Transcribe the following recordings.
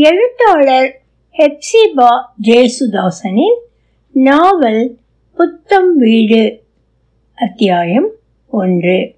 எழுத்தாளர் ஹெப்சிபா ஜேசுதாசனின் நாவல் புத்தம் வீடு அத்தியாயம் ஒன்று.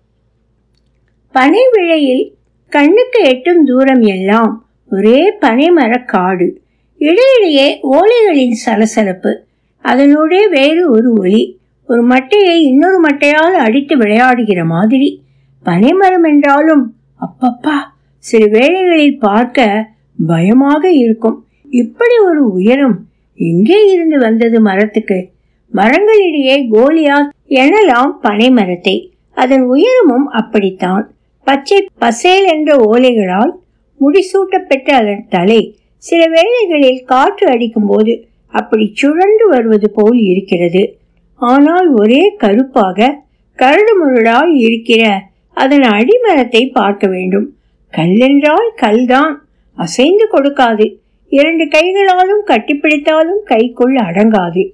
பனை விழையில் கண்ணுக்கு எட்டும் தூரம் எல்லாம் ஒரே பனைமரக் காடு. இடையிடையே ஓலைகளின் சலசலப்பு அதனுடைய வேறு ஒரு ஒலி ஒரு மட்டையை இன்னொரு மட்டையால் அடித்து விளையாடுகிற மாதிரி. பனைமரம் என்றாலும் அப்பப்பா சில வேளைகளில் பார்க்க பயமாக இருக்கும். இப்படி ஒரு உயரம் எங்கே இருந்து வந்தது மரத்துக்கு? மரங்களிடையே கோலியா எனலாம் பனை மரத்தை அதன் உயரமும் அப்படித்தான். பச்சை பசேல் என்ற ஓலைகளால் முடிசூட்டப்பெற்ற அதன் தலை சில வேளைகளில் காற்று அடிக்கும் போது அப்படி சுழன்று வருவது போல் இருக்கிறது. ஆனால் ஒரே கருப்பாக கரடுமுரடாய் இருக்கிற அதன் அடிமரத்தை பார்க்க வேண்டும். கல்லென்றால் கல்தான். அசைந்து கொடுக்காது. இரண்டு கைகளாலும் கட்டிப்பிடித்தாலும் கைக்குள் அடங்காது.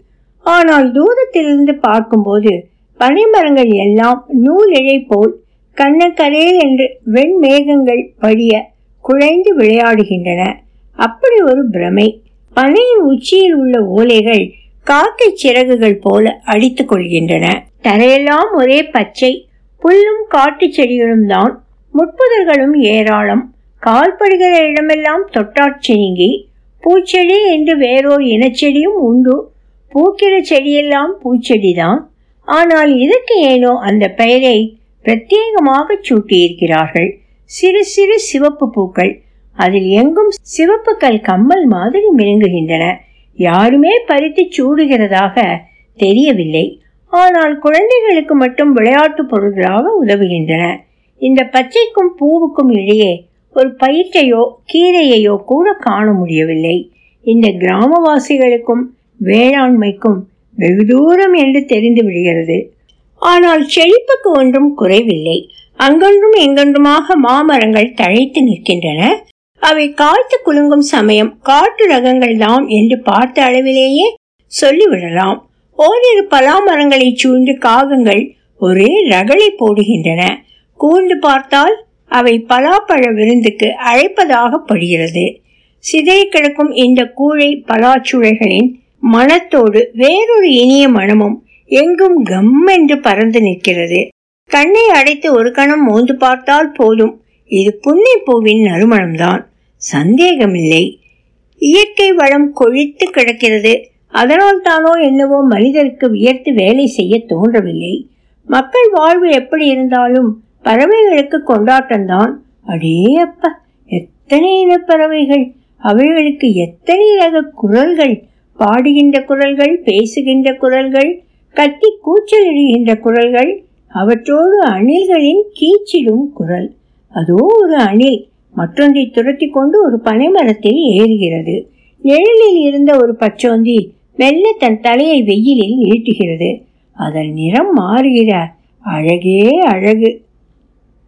ஆனால் தூரத்திலிருந்து பார்க்கும்போது பனைமரங்கள் எல்லாம் நூல் இழை போல் கண்ணக்கரையில் என்று வெண்மேகங்கள் படிய குழைந்து விளையாடுகின்றன. அப்படி ஒரு பிரமை பனையின் உச்சியில் உள்ள ஓலைகள் காக்கை சிறகுகள் போல அடித்துக் கொள்கின்றன. தரையெல்லாம் ஒரே பச்சை புல்லும் காட்டு செடிகளும் தான் முட்புதர்களும் ஏராளம். கால்படுகிற இடமெல்லாம் தொட்டாட்சிங்கி பூச்செடி என்று வேறோர் இனச்செடியும் உண்டு. பூக்கிற செடியெல்லாம் பூச்செடிதான். ஆனால் இதற்கு ஏனோ அந்த பெயரை பிரத்யேகமாக சூட்டியிருக்கிறார்கள். சிறு சிறு சிவப்பு பூக்கள். அதில் எங்கும் சிவப்பு கல் கம்மல் மாதிரி மினுங்குகின்றன யாருமே பறித்து சூடுகிறதாக தெரியவில்லை. ஆனால் குழந்தைகளுக்கு மட்டும் விளையாட்டு பொருள்களாக உதவுகின்றன. இந்த பச்சைக்கும் பூவுக்கும் இடையே ஒரு பயிற்றையோ கீரையையோ கூட காண முடியவில்லை. இந்த கிராமவாசிகளுக்கும் வேளாண்மைக்கும் வெகு தூரம் என்று தெரிந்து விடுகிறது. ஆனால் செழிப்புக்கு ஒன்றும் குறைவில்லை. அங்கொன்றும் எங்கொன்றுமாக மாமரங்கள் தழைத்து நிற்கின்றன. அவை காய்த்து குலுங்கும் சமயம் காட்டு ரகங்கள் தாம் என்று பார்த்த அளவிலேயே சொல்லிவிடலாம். ஓரிரு பலாமரங்களை சூழ்ந்து காகங்கள் ஒரே ரகளை போடுகின்றன. கூர்ந்து பார்த்தால் அவை பலாப்பழ விருந்துக்கு அழைப்பதாக படுகிறது சிதை கிடக்கும் இந்த கூழை பலாச்சுளைகளின் மனத்தோடு வேறொரு இனிய மனமும் எங்கும் கம் என்று பறந்து நிற்கிறது. கண்ணை அடைத்து ஒரு கணம் மோந்து பார்த்தால் போதும். இது புன்னை பூவின் நறுமணம்தான். சந்தேகமில்லை. இயற்கை வளம் கொழித்து கிடக்கிறது. அதனால் தானோ என்னவோ மனிதருக்கு வியர்த்து வேலை செய்ய தோன்றவில்லை. மக்கள் வாழ்வு எப்படி இருந்தாலும் பறவைகளுக்கு கொண்டாட்டம்தான். அடே அப்பா எத்தனை இனப்பறவைகள் பறவைகள்? அவைகளுக்கு எத்தனை ரக குரல்கள்? பாடுகின்ற குரல்கள் பேசுகின்ற குரல்கள் கத்தி கூச்சலிடுகின்ற குரல்கள் அவற்றோடு அணில்களின் கீச்சிடும் குரல். அதோ ஒரு அணில் மற்றொன்றை துரத்தி கொண்டு ஒரு பனைமரத்தில் ஏறுகிறது. நிழலில் இருந்த ஒரு பச்சோந்தி மெல்ல தன் தலையை வெயிலில் நீட்டுகிறது. அதன் நிறம் மாறுகிற அழகே அழகு.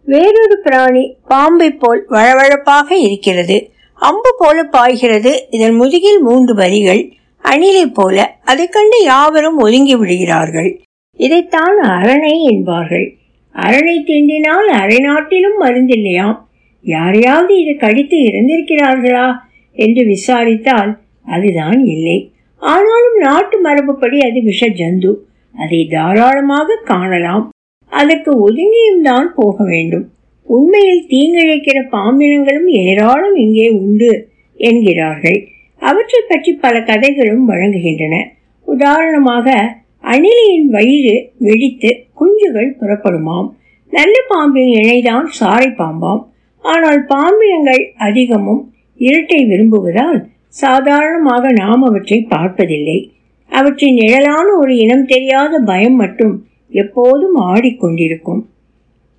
வேறொரு பிராணி பாம்பை போல் வழவழப்பாக இருக்கிறது. அம்பு போல பாய்கிறது. இதன் முதுகில் மூன்று வரிகள். அணிலை போல அதை கண்டு யாவரும் ஒதுங்கி விடுகிறார்கள். இதைத்தான் அரணை என்பார்கள். அரணை தீண்டினால் அரை நாட்டிலும் மருந்தில்லையாம். யாரையாவது இது கடித்து இறந்திருக்கிறார்களா என்று விசாரித்தால் அதுதான் இல்லை. ஆனாலும் நாட்டு மரபுப்படி அது விஷ ஜந்து அதை தாராளமாக காணலாம். அதற்கு ஒதுங்கியும் தான் போக வேண்டும். உண்மையில் தீங்கிழைக்கிற பாம்பினங்களும் ஏராளம் இங்கே உண்டு என்கிறார்கள். அவற்றை பற்றி பல கதைகளும் வழங்குகின்றன. உதாரணமாக அணிலியின் வயிறு வெடித்து குஞ்சுகள் புறப்படுமாம். நல்ல பாம்பின் இணைதான் சாரை பாம்பாம். ஆனால் பாம்பினங்கள் அதிகமும் இருட்டை விரும்புவதால் சாதாரணமாக நாம் அவற்றை பார்ப்பதில்லை. அவற்றின் நிழலான ஒரு இனம் தெரியாத பயம் மட்டும் எப்போதும் ஆடிக்கொண்டிருக்கும்.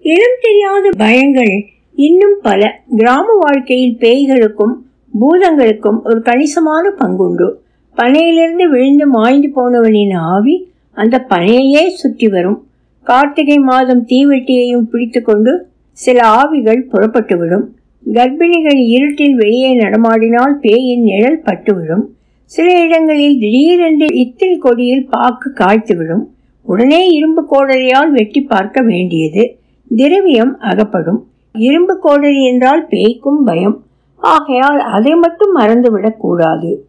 இனம் தெரியாத பயங்கள் இன்னும் பல கிராம வாழ்க்கையில் பேய்களுக்கும் பூதங்களுக்கும் ஒரு கணிசமான பங்குண்டு. பனையிலிருந்து விழுந்து மாய்ந்து போனவனின் ஆவி அந்த பனையையே சுற்றி வரும். கார்த்திகை மாதம் தீவெட்டியையும் பிடித்துக்கொண்டு சில ஆவிகள் புறப்பட்டுவிடும். கர்ப்பிணிகள் இருட்டில் வெளியே நடமாடினால் பேயின் நிழல் பட்டுவிடும். சில இடங்களில் திடீரென்று இத்தில் கொடியில் பாக்கு காய்த்துவிடும். உடனே இரும்பு கோடரியால் வெட்டி பார்க்க வேண்டியது. திரவியம் அகப்படும். இரும்பு கோடரி என்றால் பேய்க்கும் பயம். ஆகையால் அதை மட்டும் மறந்துவிடக் கூடாது.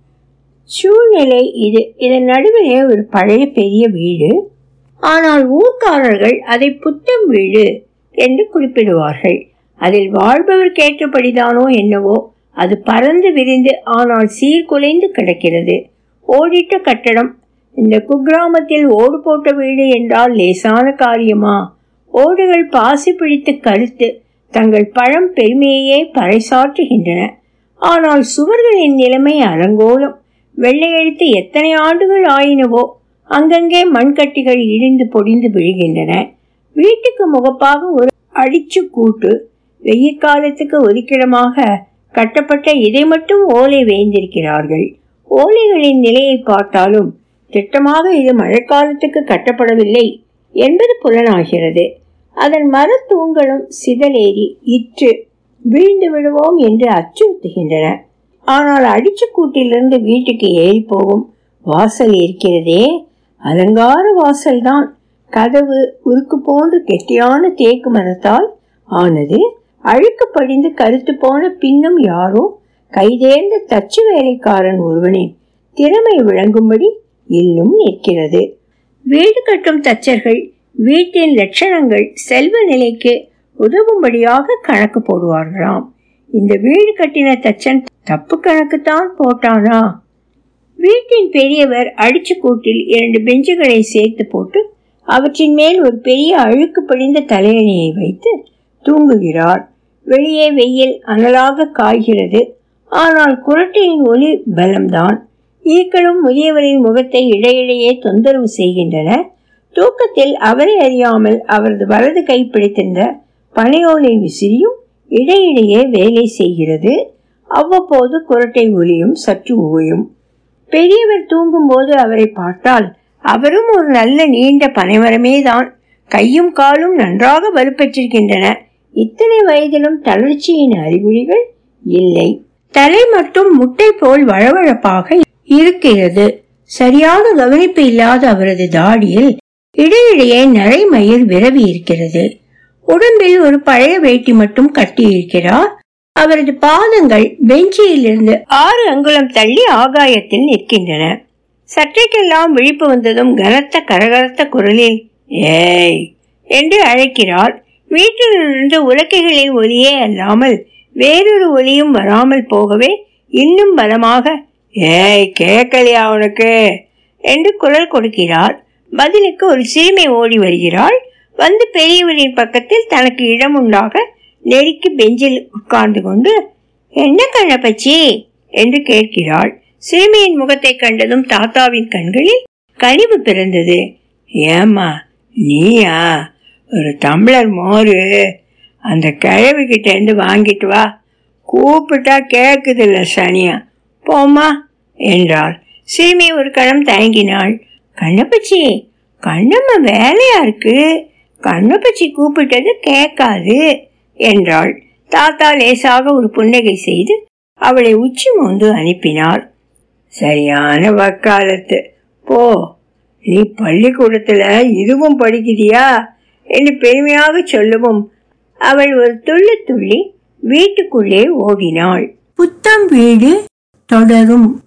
சூழ்நிலை இது. இதன் நடுவிலே ஒரு பழைய பெரிய வீடு. ஆனால் ஊர்க்காரர்கள் அதை புத்தம் வீடு என்று குறிப்பிடுவார்கள். அதில் வாழ்பவர் கேட்டபடிதானோ என்னவோ அது பறந்து விரிந்து ஆனால் சீர்குலைந்து கிடக்கிறது. ஓடிட்ட கட்டடம் இந்த குக்கிராமத்தில் ஓடு போட்ட வீடு என்றால் லேசான காரியமா? ஓடுகள் பாசி பிடித்து கருத்து தங்கள் பழம் பெருமையையே பறைசாற்றுகின்றன. ஆனால் சுவர்களின் நிலைமை அலங்கோலம். வெள்ளையெழுத்து எத்தனை ஆண்டுகள் ஆயினவோ அங்கங்கே மண்கட்டிகள் இடிந்து பொடிந்து விழுகின்றன. வீட்டுக்கு முகப்பாக ஒரு அடிச்சு கூட்டு வெயில் காலத்துக்கு ஒதுக்கிடமாக கட்டப்பட்ட இதை மட்டும் ஓலை வேந்திருக்கிறார்கள். ஓலைகளின் நிலையை பார்த்தாலும் திட்டமாக இது மழைக்காலத்துக்கு கட்டப்படவில்லை என்பது புலனாகிறது. அதன் மரத்தூண்களும் சிதலேறி இற்று வீழ்ந்து விடுவோம் என்று அச்சுறுத்துகின்றன. ஆனால் அடிச்சு கூட்டிலிருந்து வீட்டுக்கு ஏறி போகும் வாசல் இருக்கிறதே அலங்கார வாசல்தான். கதவு உருக்கு போன்ற கெட்டியான தேக்கு மரத்தால் ஆனது அழுக்கு படிந்து கருத்து போன பின்னும் யாரோ கைதேர்ந்த தச்சு வேலைக்காரன் ஒருவனின் திறமை விளங்கும்படி இன்னும் நிற்கிறது. வீடு கட்டும் தச்சர்கள் வீட்டின் லட்சணங்கள் செல்வ நிலைக்கு உதவும்படியாக கணக்கு போடுவார்களாம். இந்த வீடு கட்டின தச்சன் தப்பு கணக்கு தான் போட்டானா? வீட்டின் பெரியவர் அடிச்சு கூட்டில் இரண்டு பெஞ்சுகளை சேர்த்து போட்டு அவற்றின் மேல் ஒரு பெரிய அழுக்கு படிந்த தலையணியை வைத்து தூங்குகிறார். வெளியே வெயில் அனலாக காய்கிறது. ஆனால் குரட்டையின் ஒலி பலம்தான். ஈக்களும் முதியவரின் முகத்தை இடையிடையே தொந்தரவு செய்கின்றன தூக்கத்தில் அவரை அறியாமல் அவரது வலது கை பிடித்திருந்த பனையோலை விசிறியும் இடையிடையே வேலை செய்கிறது. அவ்வப்போது குரட்டை ஒலியும் சற்று ஓயும் பெரியவர் தூங்கும்போது அவரை பார்த்தால் அவரும் ஒரு நல்ல நீண்ட பனைமரமே தான் கையும் காலும் நன்றாக வலுப்பெற்றிருக்கின்றன. இத்தனை வயதிலும் தளர்ச்சியின் அறிகுறிகள் இல்லை. தலை மட்டும் முட்டை போல் வழவழப்பாக இருக்கிறது. சரியாக கவனிப்பு இல்லாத அவரது தாடியில் இடையிடையே நரைமயிர் விரவி இருக்கிறது. உடம்பில் ஒரு பழைய வேட்டி மட்டும் கட்டியிருக்கிறார். அவரது பாதங்கள் பெஞ்சியில் இருந்து ஆறு அங்குலம் தள்ளி ஆகாயத்தில் நிற்கின்றன. சற்றைக்கெல்லாம் விழிப்பு வந்ததும் கனத்த கரகரத்த குரலில் ஏய் என்று அழைக்கிறார். வீட்டிலிருந்து உலக்கைகளின் ஒலியே அல்லாமல் வேறொரு ஒலியும் வராமல் போகவே இன்னும் பலமாக ஏய் கேட்கலையா உனக்கு? என்று குரல் கொடுக்கிறாள் பதிலுக்கு ஒரு சிறுமி ஓடி வருகிறாள். வந்து பெரியவரின் பக்கத்தில் தனக்கு இடம் உண்டாக நெருக்கி பெஞ்சில் உட்கார்ந்து கொண்டு என்ன கண்ணப்பச்சி? என்று கேட்கிறாள். சிறுமியின் முகத்தை கண்டதும் தாத்தாவின் கண்களில் கனிவு பிறந்தது. ஏமா நீயா? ஒரு டம்ளர் மோரு. அந்த கிழவி கிட்ட இருந்து வாங்கிட்டு வா. கூப்பிட்டா கேக்குதில்ல சனியா. போமா? என்றாள். சிறுமி ஒரு கணம் தயங்கினாள். கண்ணப்பச்சி கண்ணம்மா வேலையா இருக்கு? கண்ணப்பச்சி கூப்பிட்டது கேட்காது என்றாள். தாத்தா லேசாக ஒரு புன்னகை செய்து அவளை உச்சி மோந்து அனுப்பினார். சரியான வக்காலத்து. போ நீ பள்ளிக்கூடத்துல இதுவும் படிக்கிறியா? என்று பெருமையாக சொல்லவும் அவள் ஒரு துள்ளி துள்ளி வீட்டுக்குள்ளே ஓடினாள். புத்தம் வீடு? 到那个。